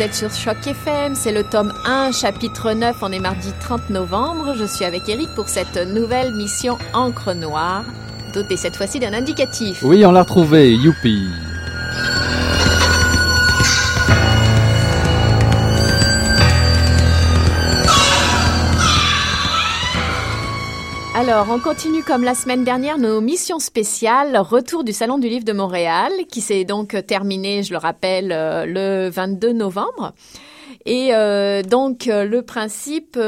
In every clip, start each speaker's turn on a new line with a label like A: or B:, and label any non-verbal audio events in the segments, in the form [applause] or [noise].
A: vous êtes sur Choc FM, c'est le tome 1, chapitre 9, on est mardi 30 novembre. Je suis avec Eric pour cette nouvelle mission Encre Noire, dotée cette fois-ci d'un indicatif.
B: Oui, on l'a retrouvé, youpi
A: Alors, on continue comme la semaine dernière nos missions spéciales. Retour du Salon du Livre de Montréal, qui s'est donc terminé, je le rappelle, euh, le 22 novembre. Et euh, donc euh, le principe,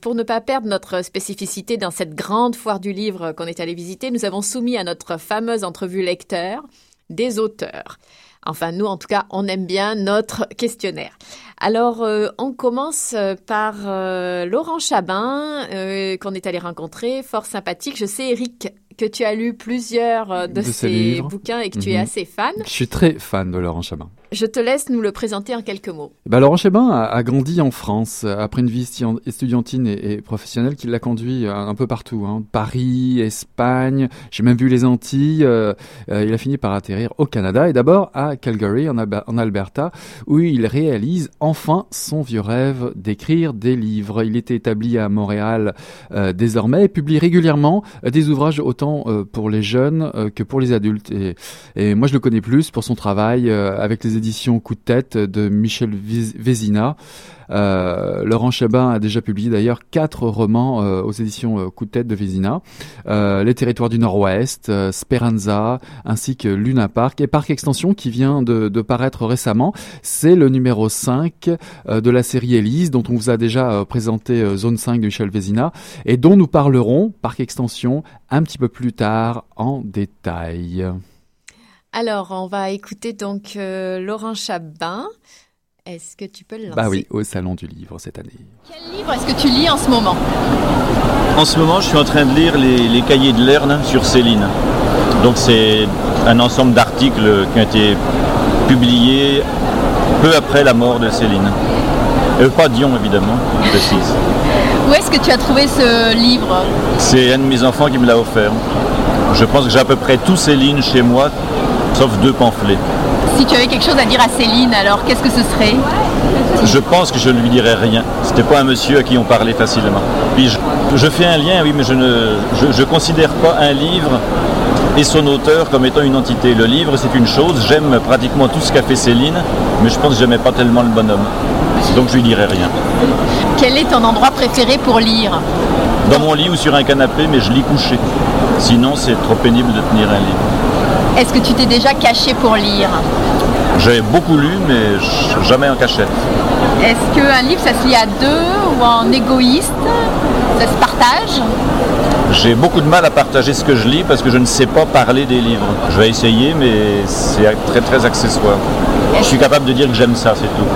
A: pour ne pas perdre notre spécificité dans cette grande foire du livre qu'on est allé visiter, nous avons soumis à notre fameuse entrevue lecteur des auteurs. Enfin, nous, en tout cas, on aime bien notre questionnaire. Alors, euh, on commence euh, par euh, Laurent Chabin, qu'on est allé rencontrer, fort sympathique. Je sais, Eric, que tu as lu plusieurs de, ses bouquins et que tu es mhm. assez fan.
B: Je suis très fan de Laurent Chabin.
A: Je te laisse nous le présenter en quelques mots.
B: Ben, Laurent Chabin a, grandi en France après une vie estudiantine et, professionnelle qui l'a conduit un, peu partout. Hein. Paris, Espagne, j'ai même vu les Antilles. il a fini par atterrir au Canada et d'abord à Calgary, en, Alberta, où il réalise enfin son vieux rêve d'écrire des livres. Il était établi à Montréal euh, désormais et publie régulièrement euh, des ouvrages autant euh, pour les jeunes que pour les adultes. Et, et, moi, je le connais plus pour son travail avec les éditions Coup de tête de Michel Vézina. Euh, Laurent Chabin a déjà publié d'ailleurs quatre romans euh, aux éditions euh, Coup de tête de Vézina. Les territoires du Nord-Ouest, Speranza, ainsi que Luna Park et Parc Extension qui vient de, paraître récemment. C'est le numéro 5 de la série Elise dont on vous a déjà présenté Zone 5 de Michel Vézina et dont nous parlerons, Parc Extension, un petit peu plus tard en détail.
A: Alors, on va écouter donc Laurent Chabin. Est-ce que tu peux le lancer
B: Bah oui, au Salon du Livre cette année.
A: Quel livre est-ce que tu lis en ce moment?
C: En ce moment, je suis en train de lire les, cahiers de Lerne sur Céline. Donc c'est un ensemble d'articles qui ont été publiés peu après la mort de Céline. Euh, pas Dion évidemment, je précise.
A: Où est-ce que tu as trouvé ce livre?
C: C'est un de mes enfants qui me l'a offert. Je pense que j'ai à peu près tout Céline chez moi, sauf deux pamphlets.
A: Si tu avais quelque chose à dire à Céline, alors qu'est-ce que ce serait?
C: Je pense que je ne lui dirais rien. C'était pas un monsieur à qui on parlait facilement. Puis je, fais un lien, oui, mais je ne je, considère pas un livre et son auteur comme étant une entité. Le livre, c'est une chose. J'aime pratiquement tout ce qu'a fait Céline, mais je pense que j'aimais pas tellement le bonhomme. Donc je lui dirais rien.
A: Quel est ton endroit préféré pour lire?
C: Dans mon lit ou sur un canapé, mais je lis couché. Sinon, c'est trop pénible de tenir un livre.
A: Est-ce que tu t'es déjà caché pour lire
C: J'ai beaucoup lu, mais jamais en cachette.
A: Est-ce qu'un livre, ça se lit à deux ou en égoïste Ça se partage
C: j'ai beaucoup de mal à partager ce que je lis parce que je ne sais pas parler des livres. Je vais essayer, mais c'est très très accessoire. Je suis capable de dire que j'aime ça, c'est tout.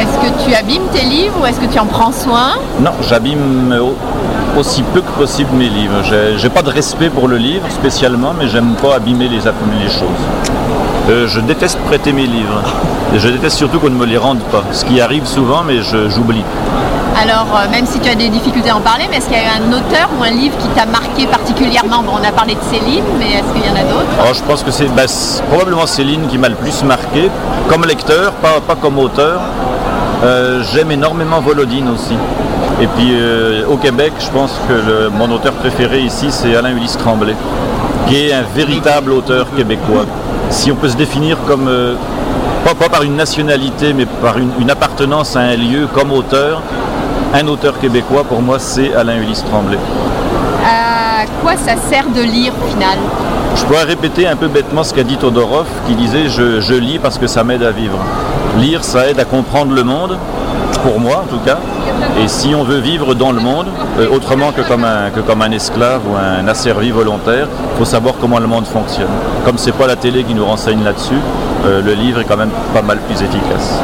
A: Est-ce que tu abîmes tes livres ou est-ce que tu en prends soin
C: Non, j'abîme aussi peu que possible mes livres. J'ai pas de respect pour le livre spécialement, mais j'aime pas abîmer les, les choses. Euh, je déteste prêter mes livres. Et je déteste surtout qu'on ne me les rende pas. Ce qui arrive souvent, mais j'oublie.
A: Alors, euh, même si tu as des difficultés à en parler, mais est-ce qu'il y a un auteur ou un livre qui t'a marqué particulièrement? Bon, On a parlé de Céline, mais est-ce qu'il y en a d'autres?
C: Oh, Je pense que c'est bah, probablement Céline qui m'a le plus marqué, comme lecteur, pas, pas comme auteur. Euh, j'aime énormément Volodine aussi. Et puis euh, au Québec, je pense que mon auteur préféré ici, c'est Alain Ulysse Tremblay, qui est un véritable auteur québécois. Si on peut se définir comme, euh, pas, par une nationalité, mais par une, appartenance à un lieu comme auteur, un auteur québécois, pour moi, c'est Alain Ulysse Tremblay.
A: À quoi ça sert de lire au final?
C: Je pourrais répéter un peu bêtement ce qu'a dit Todorov, qui disait je lis parce que ça m'aide à vivre. Lire, ça aide à comprendre le monde, pour moi en tout cas. Et si on veut vivre dans le monde, euh, autrement que comme, un, que comme un esclave ou un asservi volontaire, il faut savoir comment le monde fonctionne. Comme c'est pas la télé qui nous renseigne là-dessus, euh, le livre est quand même pas mal plus efficace.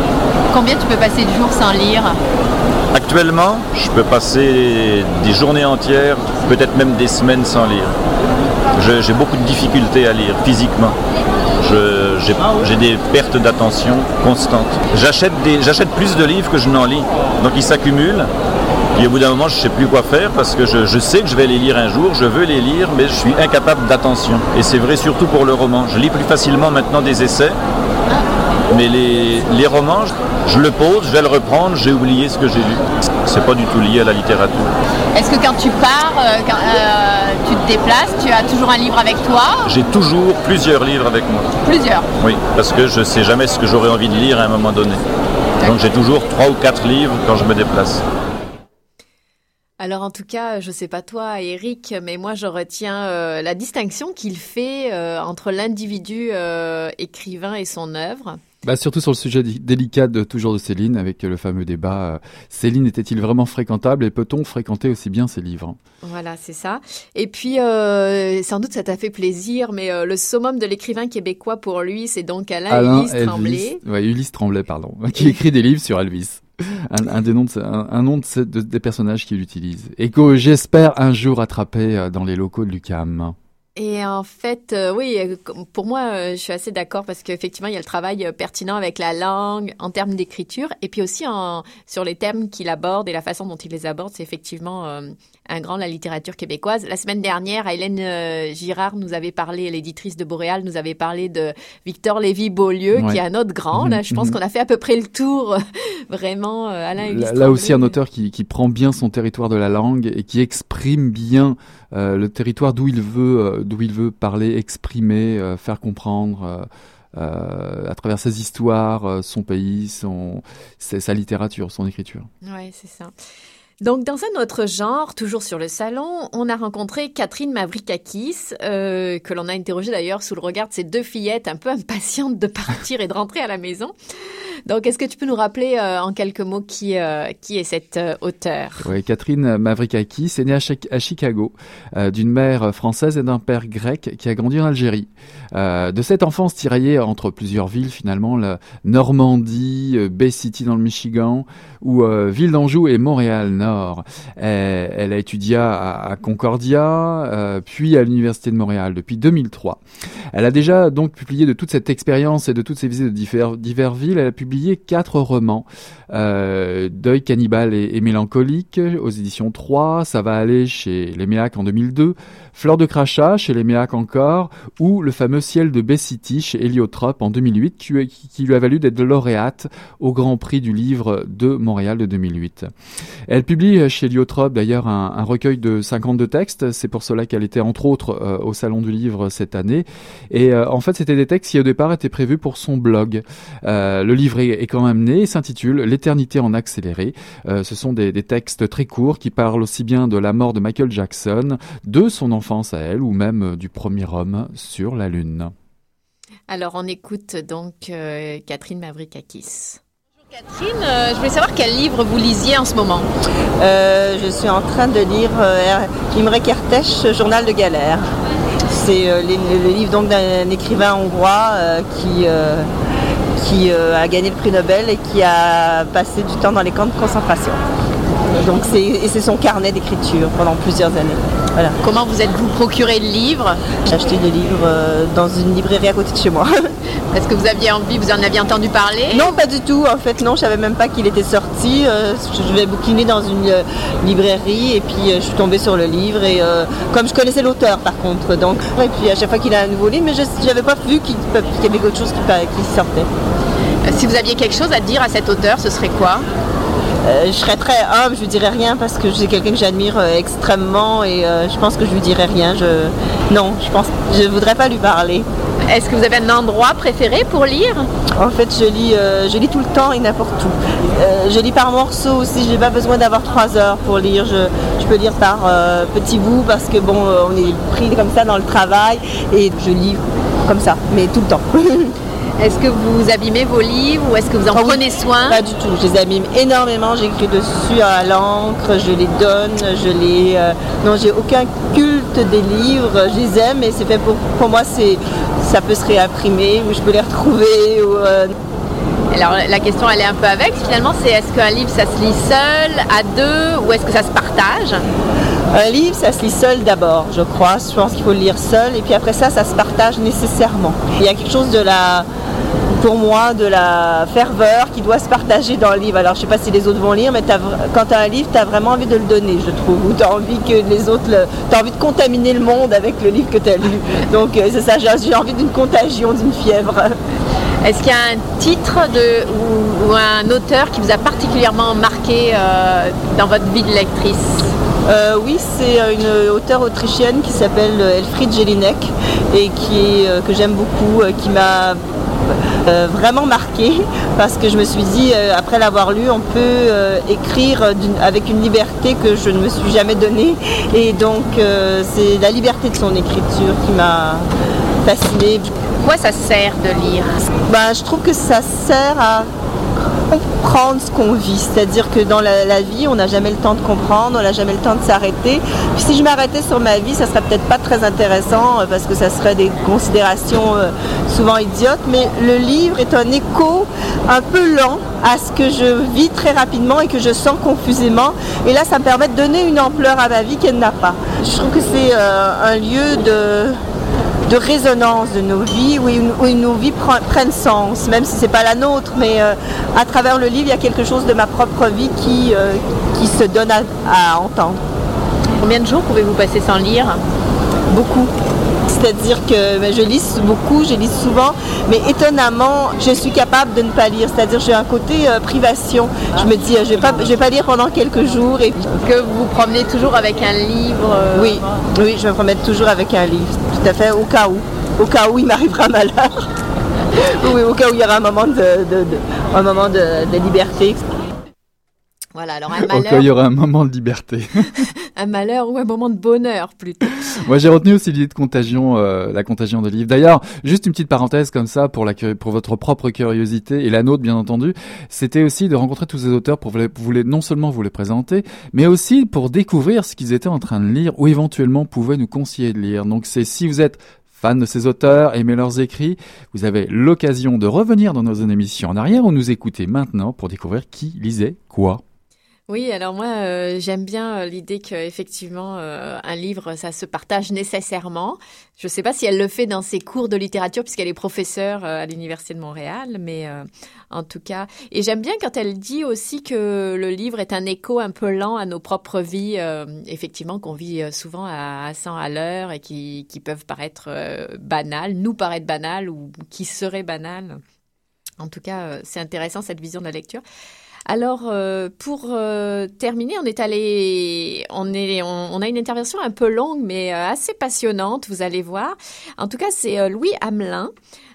A: Combien tu peux passer de jours sans lire?
C: Actuellement, je peux passer des journées entières, peut-être même des semaines sans lire. J'ai beaucoup de difficultés à lire physiquement j'ai des pertes d'attention constantes. J'achète plus de livres que je n'en lis. Donc ils s'accumulent. Et au bout d'un moment, je ne sais plus quoi faire parce que je, sais que je vais les lire un jour, je veux les lire, mais je suis incapable d'attention. Et c'est vrai surtout pour le roman. Je lis plus facilement maintenant des essais Mais les, les romans, je, je le pose, je vais le reprendre, j'ai oublié ce que j'ai lu. C'est pas du tout lié à la littérature.
A: Est-ce que quand tu pars, euh, quand euh, tu te déplaces, tu as toujours un livre avec toi
C: J'ai toujours plusieurs livres avec moi.
A: Plusieurs.
C: Oui, parce que je sais jamais ce que j'aurais envie de lire à un moment donné. Donc j'ai toujours trois ou quatre livres quand je me déplace.
A: Alors en tout cas, je sais pas toi, Eric, mais moi je retiens euh, la distinction qu'il fait euh, entre l'individu euh, écrivain et son œuvre.
B: Bah, surtout sur le sujet délicat de toujours de Céline, avec le fameux débat euh, Céline était-il vraiment fréquentable et peut-on fréquenter aussi bien ses livres?
A: Voilà, c'est ça. Et puis, euh, sans doute ça t'a fait plaisir, mais euh, le summum de l'écrivain québécois pour lui, c'est donc Alain,
B: Alain
A: Ulysse Tremblay.
B: ouais, Ulysse Tremblay, pardon, [laughs] qui écrit des livres sur Elvis. Un, un des noms, de, un, un nom de, de- des personnages qu'il utilise et que j'espère un jour attraper euh, dans les locaux de Lucam.
A: Et en fait, euh, oui, euh, pour moi, euh, je suis assez d'accord parce qu'effectivement, il y a le travail euh, pertinent avec la langue en termes d'écriture et puis aussi en, sur les thèmes qu'il aborde et la façon dont il les aborde. C'est effectivement un grand de la littérature québécoise. La semaine dernière, Hélène euh, Girard nous avait parlé, l'éditrice de Boréal nous avait parlé de Victor Lévy-Beaulieu,
B: Ouais.
A: qui est un autre grand. Là, je pense
B: Mhm.
A: qu'on a fait à peu près le tour, vraiment, euh, Alain
B: Là, là aussi un auteur qui, qui prend bien son territoire de la langue et qui exprime bien euh, le territoire d'où il veut euh, d'où il veut parler, exprimer, euh, faire comprendre euh, euh, à travers ses histoires, euh, son pays, son sa littérature, son écriture.
A: Ouais, c'est ça. Donc, dans un autre genre, toujours sur le salon, on a rencontré Catherine Mavrikakis, euh, que l'on a interrogée d'ailleurs sous le regard de ses deux fillettes un peu impatientes de [laughs] partir et de rentrer à la maison. Donc, est-ce que tu peux nous rappeler euh, en quelques mots qui, euh, qui est cette euh, auteure?
B: Ouais, Catherine Mavrikakis est née à, Chi- à Chicago euh, d'une mère française et d'un père grec qui a grandi en Algérie. De cette enfance tiraillée entre plusieurs villes finalement, la Normandie, Bay City dans le Michigan ou Ville d'Anjou et Montréal Nord. Elle, a étudié à, Concordia, puis à l'Université de Montréal depuis 2003. Elle a déjà donc publié de toute cette expérience et de toutes ces visites de divers, divers villes, elle a publié quatre romans. Euh, Deuil cannibale et, mélancolique aux éditions 3, ça va aller chez Les Méacs en 2002, Fleur de crachat chez Les Méacs encore, ou Le fameux ciel de Bay City chez Héliotrope en 2008, qui, qui- lui a valu d'être lauréate au Grand Prix du livre de Montréal de 2008. Elle publie chez Héliotrope d'ailleurs un, recueil de 52 textes, c'est pour cela qu'elle était entre autres euh, au Salon du Livre cette année, et euh, en fait c'était des textes qui au départ étaient prévus pour son blog. Euh, le livre est, est quand même né et s'intitule L'éternité en accéléré. Euh, ce sont des, des textes très courts qui parlent aussi bien de la mort de Michael Jackson, de son enfance à elle ou même euh, du premier homme sur la Lune.
A: Alors, on écoute donc euh, Catherine Mavrikakis. Catherine, euh, je voulais savoir quel livre vous lisiez en ce moment.
D: Euh, je suis en train de lire euh, Imre Kertész, Journal de galère. C'est euh, le, le livre donc d'un écrivain hongrois euh, qui, euh, qui euh, a gagné le prix Nobel et qui a passé du temps dans les camps de concentration. Donc c'est, et c'est son carnet d'écriture pendant plusieurs années. Voilà.
A: Comment vous êtes-vous procuré le livre?
D: J'ai acheté le livre euh, dans une librairie à côté de chez moi. [laughs]
A: Est-ce que vous aviez envie, vous en aviez entendu parler?
D: Non, pas du tout. En fait, non, je savais même pas qu'il était sorti. Euh, je vais bouquiner dans une euh, librairie et puis je suis tombée sur le livre et comme je connaissais l'auteur par contre, donc et puis à chaque fois qu'il a un nouveau livre, mais je n'avais pas vu qu'il y avait autre chose qui, sortait.
A: Si vous aviez quelque chose à dire à cet auteur, ce serait quoi?
D: Euh, je serais très humble, je lui dirais rien parce que c'est quelqu'un que j'admire euh, extrêmement et euh, je pense que je lui dirais rien. Je... Non, je pense, je voudrais pas lui parler.
A: Est-ce que vous avez un endroit préféré pour lire?
D: En fait, je lis, je lis tout le temps et n'importe où. Je lis par morceaux aussi. J'ai pas besoin d'avoir trois heures pour lire. Je, je peux lire par petits bouts parce que bon, on est pris comme ça dans le travail et je lis comme ça, mais tout le temps. [laughs]
A: Est-ce que vous abîmez vos livres ou est-ce que vous en
D: Ah
A: prenez soin
D: Pas du tout. Je les abîme énormément. J'écris dessus à l'encre. Je les donne. Je les. euh, Non, j'ai aucun culte des livres. Je les aime, mais c'est fait pour. Pour moi, c'est. Ça peut se réimprimer ou je peux les retrouver. Ou, euh,
A: Alors la question elle est un peu avec finalement, c'est est-ce qu'un livre ça se lit seul, à deux ou est-ce que ça se partage?
D: Un livre, ça se lit seul d'abord, je crois. Je pense qu'il faut le lire seul. Et puis après ça, ça se partage nécessairement. Il y a quelque chose de la, pour moi, de la ferveur qui doit se partager dans le livre. Alors, je sais pas si les autres vont lire, mais quand tu as un livre, tu as vraiment envie de le donner, je trouve. Ou tu as envie que les autres... le- Tu as envie de contaminer le monde avec le livre que tu as lu. Donc, euh, c'est ça, j'ai envie d'une contagion, d'une fièvre.
A: Est-ce qu'il y a un titre de, ou, un auteur qui vous a particulièrement marqué euh, dans votre vie de lectrice?
D: Euh, oui, c'est une auteure autrichienne qui s'appelle Elfriede Jelinek et qui que j'aime beaucoup, qui m'a vraiment marqué parce que je me suis dit, après l'avoir lu, on peut écrire avec une liberté que je ne me suis jamais donnée. Et donc, c'est la liberté de son écriture qui m'a fascinée
A: quoi ça sert de lire?
D: Ben, Je trouve que ça sert à comprendre ce qu'on vit. C'est-à-dire que dans la, vie, on n'a jamais le temps de comprendre, on n'a jamais le temps de s'arrêter. si je m'arrêtais sur ma vie, ça serait peut-être pas très intéressant euh, parce que ça serait des considérations euh, souvent idiotes. Mais le livre est un écho un peu lent à ce que je vis très rapidement et que je sens confusément. Et là, ça me permet de donner une ampleur à ma vie qu'elle n'a pas. Je trouve que c'est euh, un lieu de de résonance de nos vies, où, nos vies prennent sens, même si ce n'est pas la nôtre, mais euh, à travers le livre, il y a quelque chose de ma propre vie qui, euh, qui se donne à entendre.
A: Combien de jours pouvez-vous passer sans lire?
D: Beaucoup. C'est-à-dire que ben, je lis beaucoup, je lis souvent, mais étonnamment, je suis capable de ne pas lire. C'est-à-dire j'ai un côté euh, privation. Je me dis, je ne vais, pas, vais pas lire pendant quelques jours. Et...
A: Que vous vous promenez toujours avec un livre euh,
D: Oui, oui, je me promène toujours avec un livre, tout à fait, au cas où. Au cas où il m'arrivera malheur. [laughs] oui, au cas où il y aura un moment de, un moment de liberté.
A: Voilà, alors un [laughs] malheur.
B: il y aura un moment de liberté. [laughs]
A: un malheur ou un moment de bonheur plutôt. [laughs]
B: Moi, j'ai retenu aussi l'idée de contagion, euh, la contagion de livres. D'ailleurs, juste une petite parenthèse comme ça pour la pour votre propre curiosité et la nôtre, bien entendu. C'était aussi de rencontrer tous ces auteurs pour vous les, non seulement vous les présenter, mais aussi pour découvrir ce qu'ils étaient en train de lire ou éventuellement pouvaient nous conseiller de lire. Donc, c'est si vous êtes fan de ces auteurs, aimez leurs écrits, vous avez l'occasion de revenir dans nos émissions en arrière ou nous écouter maintenant pour découvrir qui lisait quoi.
A: Oui, alors moi euh, j'aime bien euh, l'idée qu'effectivement euh, un livre ça se partage nécessairement. Je ne sais pas si elle le fait dans ses cours de littérature puisqu'elle est professeure à l'université de Montréal, mais en tout cas, et j'aime bien quand elle dit aussi que le livre est un écho un peu lent à nos propres vies, effectivement qu'on vit souvent à, 100 à l'heure et qui, qui peuvent paraître banales, nous paraître banales ou qui seraient banales. En tout cas, c'est intéressant cette vision de la lecture. Alors, euh, pour euh, terminer, on est allé, on est, on, a une intervention un peu longue, mais euh, assez passionnante. Vous allez voir. En tout cas, c'est Louis Hamelin.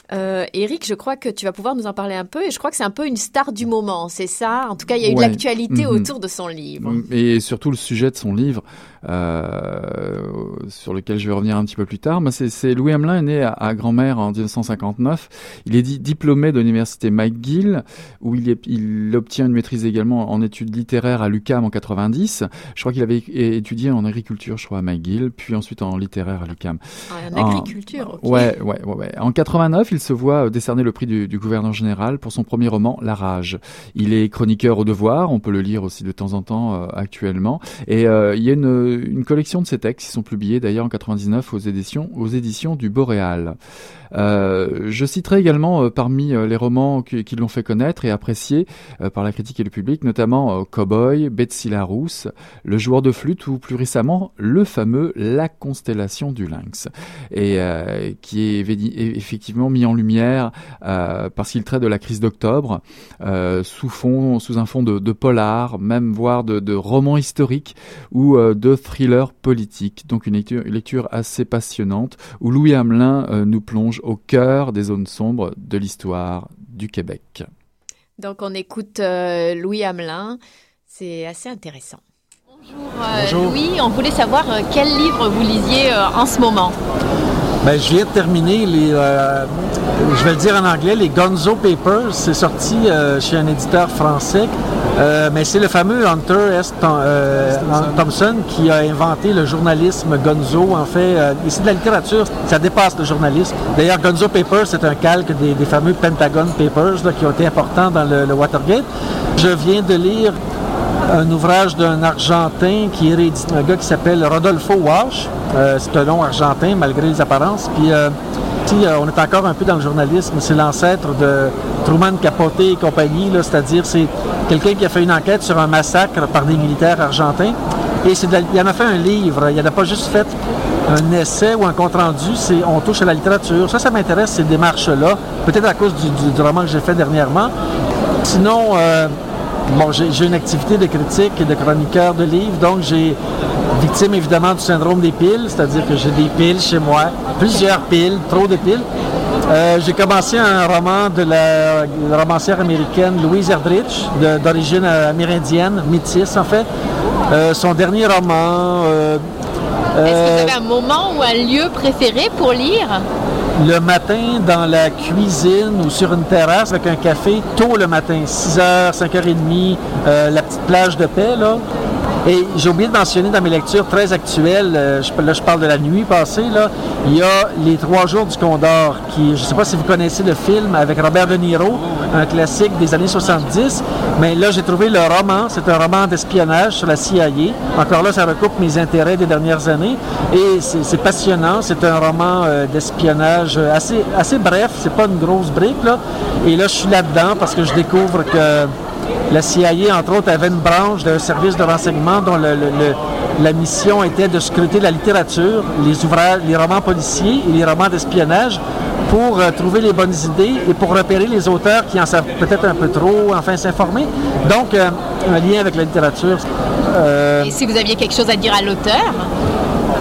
A: Eric, je crois que tu vas pouvoir nous en parler un peu et je crois que c'est un peu une star du moment, c'est ça? En tout cas, il y a eu de l'actualité mm-hmm. autour de son livre.
B: Et surtout le sujet de son livre, euh, sur lequel je vais revenir un petit peu plus tard. Mais c'est Louis Hamelin est né à, Grand-Mère en 1959. Il est diplômé de l'université McGill, où il, est, il obtient une maîtrise également en études littéraires à l'UCAM en 90. Je crois qu'il avait étudié en agriculture, je crois, à McGill, puis ensuite en littéraire à l'UCAM.
A: Ah, en agriculture,
B: ouais, ouais, ouais, ouais, En 89, il se voit décerner le prix du, du gouverneur général pour son premier roman, La Rage. Il est chroniqueur au devoir, on peut le lire aussi de temps en temps euh, actuellement. Et euh, il y a une, une collection de ces textes qui sont publiés d'ailleurs en 99 aux éditions, aux éditions du Boréal. Euh, je citerai également euh, parmi euh, les romans qui, l'ont fait connaître et appréciés par la critique et le public, notamment Cowboy, Betsy la Rousse, Le joueur de flûte ou plus récemment le fameux La constellation du lynx, et qui est effectivement mis en lumière parce qu'il traite de la crise d'octobre sous un fond de, polar, même voire de, de roman historique ou de thriller politique. Donc une lecture assez passionnante où Louis Hamelin nous plonge au cœur des zones sombres de l'histoire du Québec.
A: Donc on écoute euh, Louis Hamelin, c'est assez intéressant.
E: Euh, Bonjour,
A: Louis, on voulait savoir euh, quel livre vous lisiez en ce moment?
E: Ben, je viens de terminer les, je vais le dire en anglais, les Gonzo Papers. C'est sorti chez un éditeur français euh, mais c'est le fameux Hunter S. Euh, Thompson qui a inventé le journalisme Gonzo. En fait, euh, ici de la littérature, ça dépasse le journalisme. D'ailleurs, Gonzo Papers, c'est un calque des, fameux Pentagon Papers qui ont été importants dans le, Watergate. Je viens de lire un ouvrage d'un Argentin qui est un gars qui s'appelle Rodolfo Walsh. c'est un nom argentin malgré les apparences. Puis euh, on est encore un peu dans le journalisme. C'est l'ancêtre de Truman Capote et compagnie, c'est-à-dire c'est quelqu'un qui a fait une enquête sur un massacre par des militaires argentins. Et il en a fait un livre. Il n'a pas juste fait un essai ou un compte-rendu. C'est, on touche à la littérature. Ça, ça m'intéresse, ces démarches-là. Peut-être à cause du, du- du roman que j'ai fait dernièrement. Sinon, euh, bon, j'ai, une activité de critique et de chroniqueur de livres. Donc, j'ai victime évidemment du syndrome des piles, c'est-à-dire que j'ai des piles chez moi, plusieurs piles, trop de piles. Euh, j'ai commencé un roman de la, la romancière américaine Louise Erdrich, d'origine euh, amérindienne, métisse en fait. Euh, son dernier roman, euh,
A: Est-ce que vous avez un moment ou un lieu préféré pour lire?
E: Le matin dans la cuisine ou sur une terrasse avec un café, tôt le matin, 6h, 5h30, euh, la petite plage de paix, là. Et j'ai oublié de mentionner dans mes lectures très actuelles, euh, là je parle de la nuit passée, là, il y a Les Trois Jours du Condor, qui, je ne sais pas si vous connaissez le film avec Robert De Niro, un classique des années 70, mais là j'ai trouvé le roman, c'est un roman d'espionnage sur la CIA. Encore là, ça recoupe mes intérêts des dernières années. Et c'est passionnant, c'est un roman euh, d'espionnage assez, assez bref, c'est pas une grosse brique, là. Et là, je suis là-dedans parce que je découvre que la CIA, entre autres, avait une branche d'un service de renseignement dont le- le- le- la mission était de scruter la littérature, les ouvrages, les romans policiers et les romans d'espionnage pour euh, trouver les bonnes idées et pour repérer les auteurs qui en savent peut-être un peu trop, enfin s'informer. Donc, euh, un lien avec la littérature. Euh,
A: Et si vous aviez quelque chose à dire à l'auteur?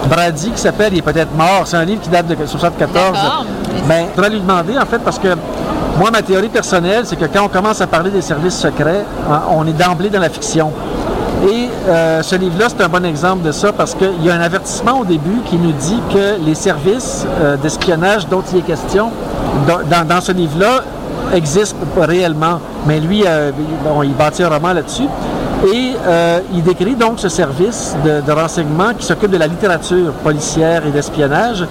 E: Brady qui s'appelle Il est peut-être mort. C'est un livre qui date de 74.
A: D'accord.
E: Ben, je voudrais lui demander, en fait, parce que moi, ma théorie personnelle, c'est que quand on commence à parler des services secrets, hein, on est d'emblée dans la fiction. Et euh, ce livre-là, c'est un bon exemple de ça parce qu'il y a un avertissement au début qui nous dit que les services euh, d'espionnage dont il est question dans, ce livre-là existent réellement. Mais lui, euh, il bâtit un roman là-dessus. Et euh, il décrit donc ce service de, renseignement qui s'occupe de la littérature policière et d'espionnage.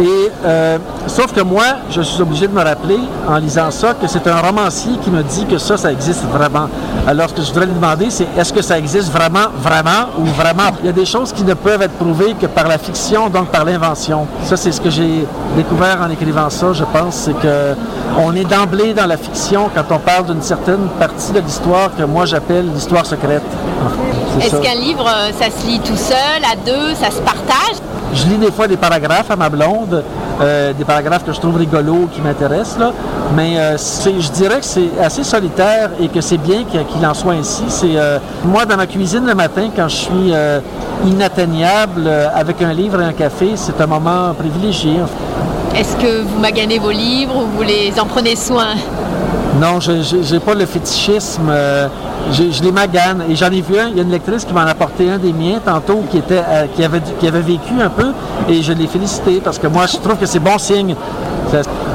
E: Et euh, sauf que moi, je suis obligé de me rappeler en lisant ça que c'est un romancier qui me dit que ça, ça existe vraiment. Alors ce que je voudrais lui demander, c'est est-ce que ça existe vraiment, vraiment ou vraiment? Il y a des choses qui ne peuvent être prouvées que par la fiction, donc par l'invention. Ça, c'est ce que j'ai découvert en écrivant ça. Je pense, c'est que on est d'emblée dans la fiction quand on parle d'une certaine partie de l'histoire que moi j'appelle l'histoire secrète. C'est
A: Est-ce qu'un livre, euh, ça se lit tout seul, à deux, ça se partage?
E: Je lis des fois des paragraphes à ma blonde, euh, des paragraphes que je trouve rigolos, qui m'intéressent, là. mais euh, c'est- je dirais que c'est assez solitaire et que c'est bien qu'il en soit ainsi. C'est euh, Moi, dans ma cuisine le matin, quand je suis inatteignable, avec un livre et un café, c'est un moment privilégié.
A: Est-ce que vous maganez vos livres ou vous les en prenez soin?
E: Non, je n'ai pas le fétichisme. euh, je, les magane. Et j'en ai vu un, il y a une lectrice qui m'en a apporté un des miens tantôt qui, était, euh, qui, avait, qui avait vécu un peu et je l'ai félicité parce que moi, je trouve que c'est bon signe.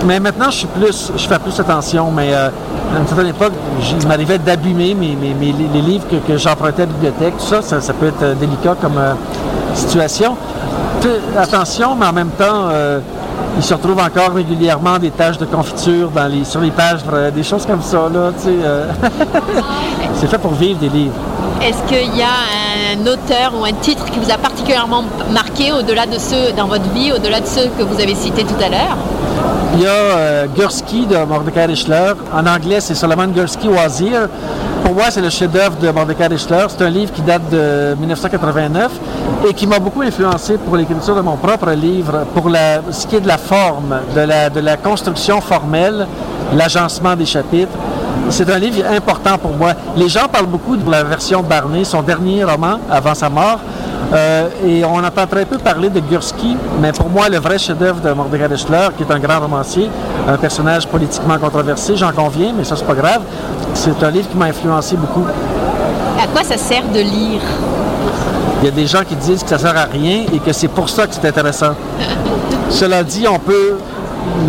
E: Mais maintenant, je suis plus, je fais plus attention. Mais euh, à une certaine époque, il m'arrivait d'abîmer mes, mes- les livres que, j'empruntais à la bibliothèque. Tout ça, ça, peut être euh, délicat comme situation. Attention, mais en même temps, il se retrouve encore régulièrement des taches de confiture dans les, sur les pages, euh, des choses comme ça. Là, tu sais, euh. [laughs] c'est fait pour vivre des livres.
A: Est-ce qu'il y a un auteur ou un titre qui vous a particulièrement marqué au-delà de ceux dans votre vie, au-delà de ceux que vous avez cités tout à l'heure?
E: Il y a euh, Gursky de Mordecai Richler. En anglais, c'est Solomon Gursky Wazir. Pour moi, c'est le chef-d'œuvre de Mordecai Richler. C'est un livre qui date de 1989 et qui m'a beaucoup influencé pour l'écriture de mon propre livre, pour ce qui est de la forme, de la, de la construction formelle, l'agencement des chapitres. C'est un livre important pour moi. Les gens parlent beaucoup de la version Barney, son dernier roman avant sa mort. Euh, et on entend très peu parler de Gursky, mais pour moi, le vrai chef-d'œuvre de Mordecai Richler, qui est un grand romancier, un personnage politiquement controversé, j'en conviens, mais ça, c'est pas grave. C'est un livre qui m'a influencé beaucoup.
A: À quoi ça sert de lire?
E: Il y a des gens qui disent que ça sert à rien et que c'est pour ça que c'est intéressant. [laughs] Cela dit, on peut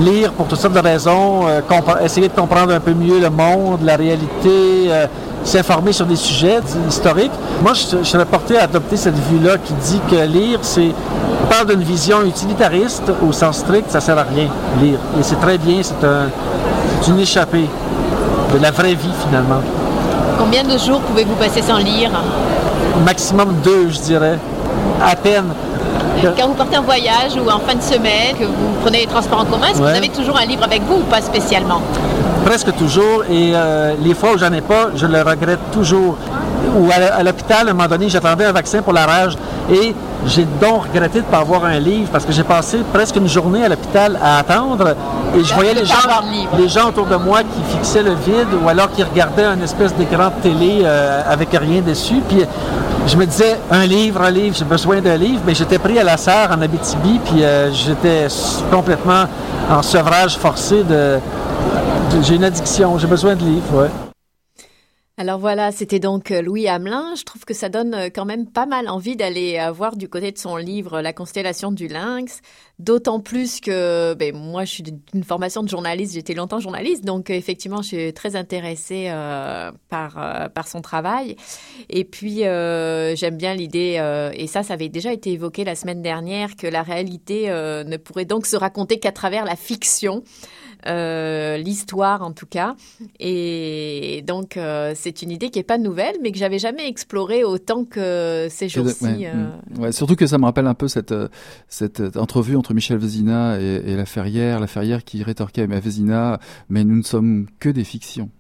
E: lire pour toutes sortes de raisons, euh, essayer de comprendre un peu mieux le monde, la réalité, euh, s'informer sur des sujets historiques. Moi, je, je serais porté à adopter cette vue-là qui dit que lire, c'est on parle d'une vision utilitariste au sens strict, ça sert à rien, lire. Et c'est très bien, c'est un, une échappée de la vraie vie finalement.
A: Combien de jours pouvez-vous passer sans lire?
E: Maximum deux, je dirais. À peine.
A: Quand vous partez en voyage ou en fin de semaine, que vous prenez les transports en commun, est-ce que vous avez toujours un livre avec vous ou pas spécialement?
E: Presque toujours. Et euh, les fois où j'en ai pas, je le regrette toujours. ou à, l'hôpital, à un moment donné, j'attendais un vaccin pour la rage. Et j'ai donc regretté de ne pas avoir un livre parce que j'ai passé presque une journée à l'hôpital à attendre et je voyais les gens, autour de moi qui fixaient le vide ou alors qui regardaient un espèce d'écran de télé euh, avec rien dessus. Puis je me disais, un livre, un livre, j'ai besoin d'un livre. Mais j'étais pris à la serre en Abitibi, puis euh, j'étais complètement en sevrage forcé de... j'ai une addiction, j'ai besoin de livres, ouais.
A: Alors voilà, c'était donc euh, Louis Hamelin. Je trouve que ça donne euh, quand même pas mal envie d'aller euh, voir du côté de son livre La constellation du lynx. D'autant plus que ben, moi, je suis d'une formation de journaliste, j'étais longtemps journaliste, donc effectivement, je suis très intéressée par, par son travail. Et puis, j'aime bien l'idée, et ça, ça avait déjà été évoqué la semaine dernière, que la réalité ne pourrait donc se raconter qu'à travers la fiction. Euh, l'histoire en tout cas. Et donc euh, c'est une idée qui est pas nouvelle, mais que j'avais jamais explorée autant que ces jours-ci.
B: Euh. Ouais, surtout que ça me rappelle un peu cette cette entrevue entre Michel Vézina et, et la Ferrière, la Ferrière qui rétorquait à Vézina, mais nous ne sommes que des fictions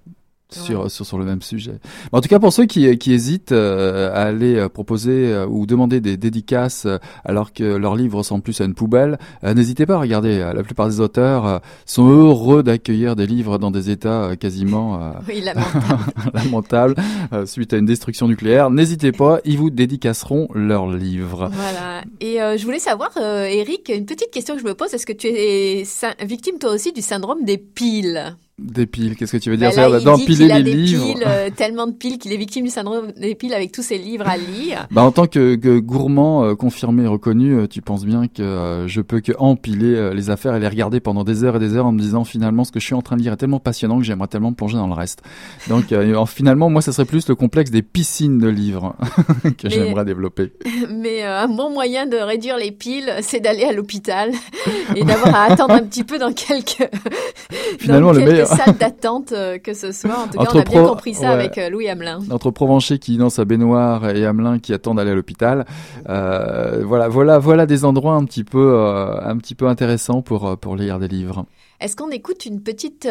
B: sur, sur, sur le même sujet. En tout cas, pour ceux qui, qui hésitent euh, à aller euh, proposer euh, ou demander des dédicaces alors que leur livre ressemble plus à une poubelle, n'hésitez pas à regarder. La plupart des auteurs sont heureux d'accueillir des livres dans des états quasiment [laughs]
A: oui,
B: lamentables [laughs] suite à une destruction nucléaire. N'hésitez pas, ils vous dédicaceront leurs livres.
A: Voilà. Et je voulais savoir, Eric, une petite question que je me pose, est-ce que tu es victime toi aussi du syndrome des piles?
B: Des piles, qu'est-ce que tu veux dire? Bah d'empiler les livres.
A: Piles, euh, [laughs] tellement de piles qu'il est victime du syndrome des piles avec tous ses livres à lire.
B: Bah, en tant que, gourmand euh, confirmé et reconnu, euh, tu penses bien que je peux que empiler les affaires et les regarder pendant des heures et des heures en me disant finalement ce que je suis en train de lire est tellement passionnant que j'aimerais tellement plonger dans le reste. Donc finalement, moi, ça serait plus le complexe des piscines de livres [laughs] que j'aimerais développer. [laughs]
A: Mais un bon moyen de réduire les piles, c'est d'aller à l'hôpital et d'avoir à attendre un petit peu dans quelques.
B: Finalement, le meilleur
A: salle d'attente euh, que ce soit. En tout cas, on a bien compris ça avec euh, Louis Hamelin.
B: Entre Provencher qui lance sa baignoire et Hamelin qui attend d'aller à l'hôpital. Euh, voilà, voilà, voilà des endroits un petit peu, un petit peu intéressants pour pour lire des livres.
A: Est-ce qu'on écoute une petite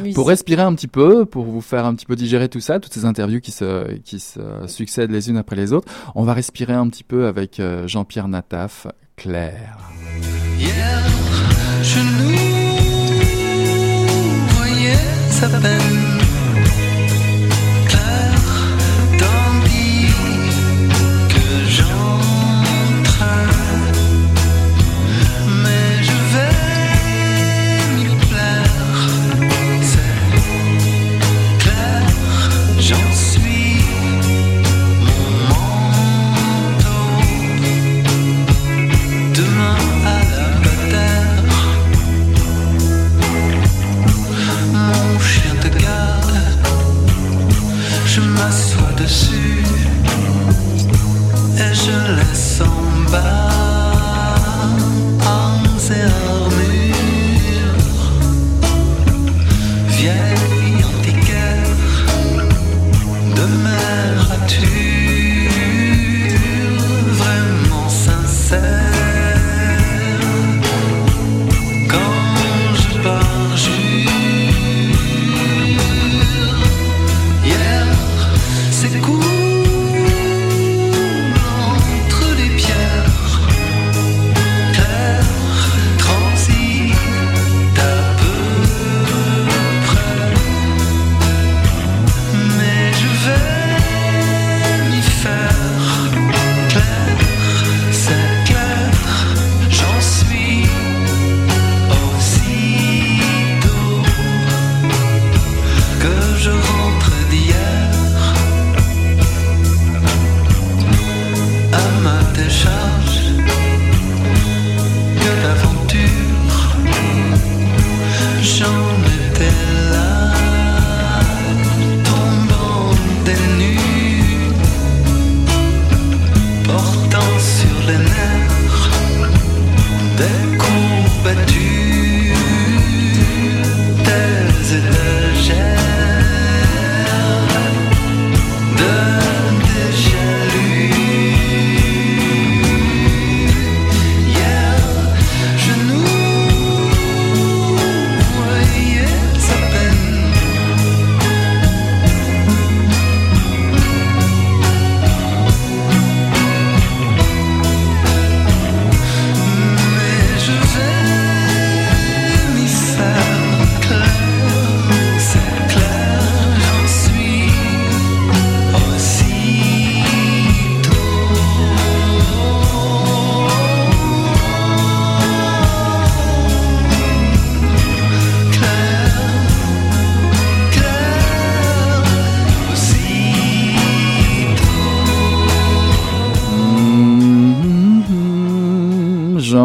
A: musique?
B: Pour respirer un petit peu, pour vous faire un petit peu digérer tout ça, toutes ces interviews qui se, qui se succèdent les unes après les autres, on va respirer un petit peu avec Jean-Pierre Nataf, Claire.
F: peine chien de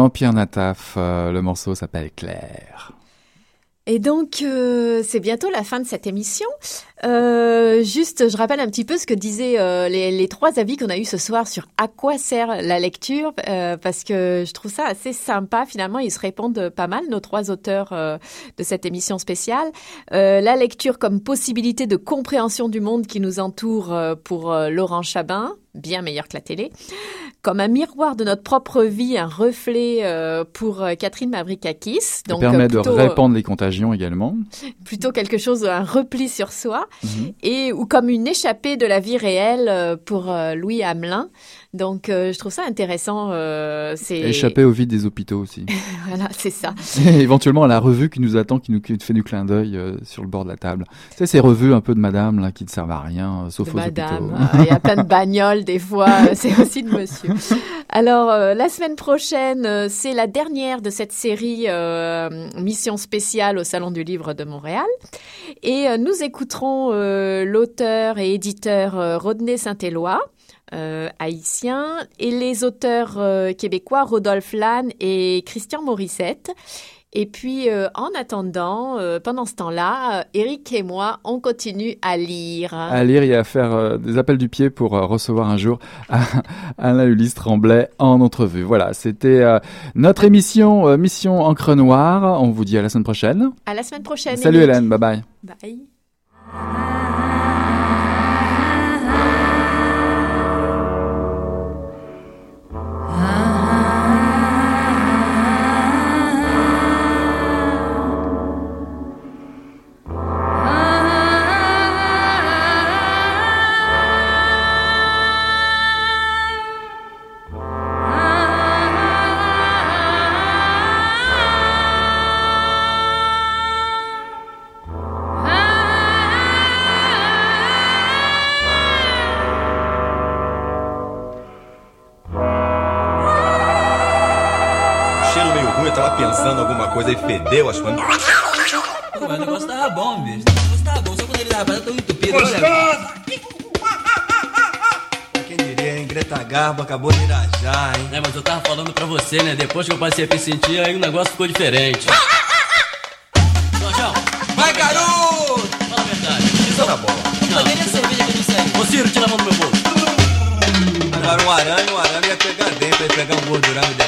B: Jean-Pierre Nataf. Euh, le morceau s'appelle Claire.
A: Et donc, euh, c'est bientôt la fin de cette émission. Euh, juste, je rappelle un petit peu ce que disaient euh, les, les, trois avis qu'on a eu ce soir sur à quoi sert la lecture, euh, parce que je trouve ça assez sympa. Finalement, ils se répondent pas mal, nos trois auteurs euh, de cette émission spéciale. la lecture comme possibilité de compréhension du monde qui nous entoure pour Laurent Chabin, bien meilleur que la télé comme un miroir de notre propre vie, un reflet euh, pour euh, Catherine Mavrikakis.
B: Donc, Ça permet de répandre les contagions également.
A: Plutôt quelque chose, un repli sur soi, et ou comme une échappée de la vie réelle euh, pour Louis Hamelin. Donc, euh, je trouve ça intéressant. Euh,
B: échapper au vide des hôpitaux aussi. [laughs]
A: voilà, c'est ça.
B: Et [laughs] éventuellement à la revue qui nous attend, qui nous, fait du clin d'œil euh, sur le bord de la table. Tu sais, ces revues un peu de madame là qui ne servent à rien, sauf aux
A: madame. hôpitaux. Il y a plein de bagnoles des fois. c'est [laughs] aussi de monsieur. Alors, la semaine prochaine, c'est la dernière de cette série Mission spéciale au Salon du Livre de Montréal, et nous écouterons l'auteur et éditeur Rodney Saint-Éloi euh, haïtien, et les auteurs euh, québécois Rodolphe Lannes et Christian Morissette. Et puis, euh, en attendant, pendant ce temps-là, Eric et moi, on continue à lire.
B: À lire et à faire des appels du pied pour recevoir un jour [laughs] Alain Ulysse Tremblay en entrevue. Voilà, c'était notre émission Mission Encre Noire. On vous dit à la semaine prochaine.
A: À la semaine prochaine.
B: Salut Hélène, bye bye.
A: Bye.
F: Aí fedeu as coisas. Pô, mas o negócio tava bom, bicho. O negócio tava bom, só quando ele tava tão entupido. Gostoso! Quem diria, hein? Greta Garbo acabou de irajar, hein?
G: É, mas eu tava falando pra você, né? Depois que eu passei a me sentir, aí o negócio ficou diferente.
F: Jorjão! Vai, garoto!
G: Fala a verdade.
F: Isso na bola.
G: Não. A cerveja que não serve? Ô, Ciro, tira a mão do meu bolso.
F: Agora um arame, um arame ia pegar dentro, ia pegar um gordurame depois,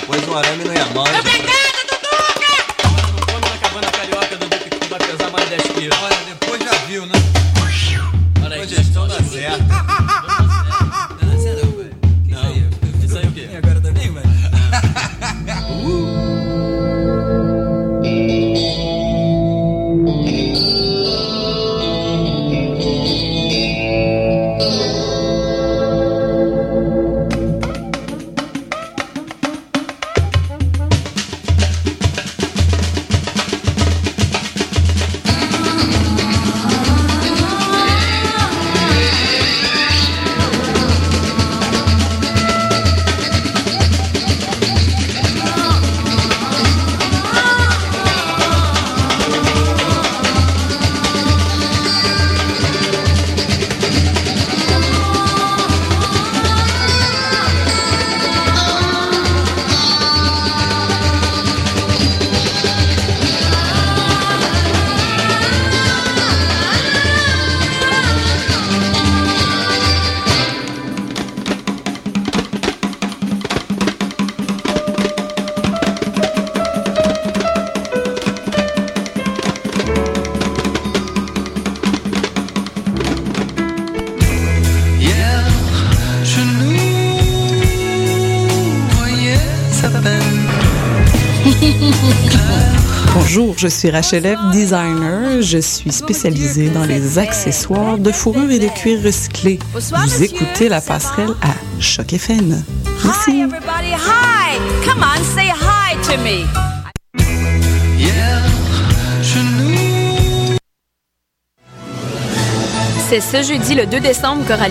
H: je suis Rachel F. Designer. Je suis spécialisée dans les accessoires de fourrure et de cuir recyclé. Vous écoutez la passerelle à Choc FM. Merci. Hi everybody, hi. Come on, say hi to me.
I: C'est ce jeudi le 2 décembre qu'aura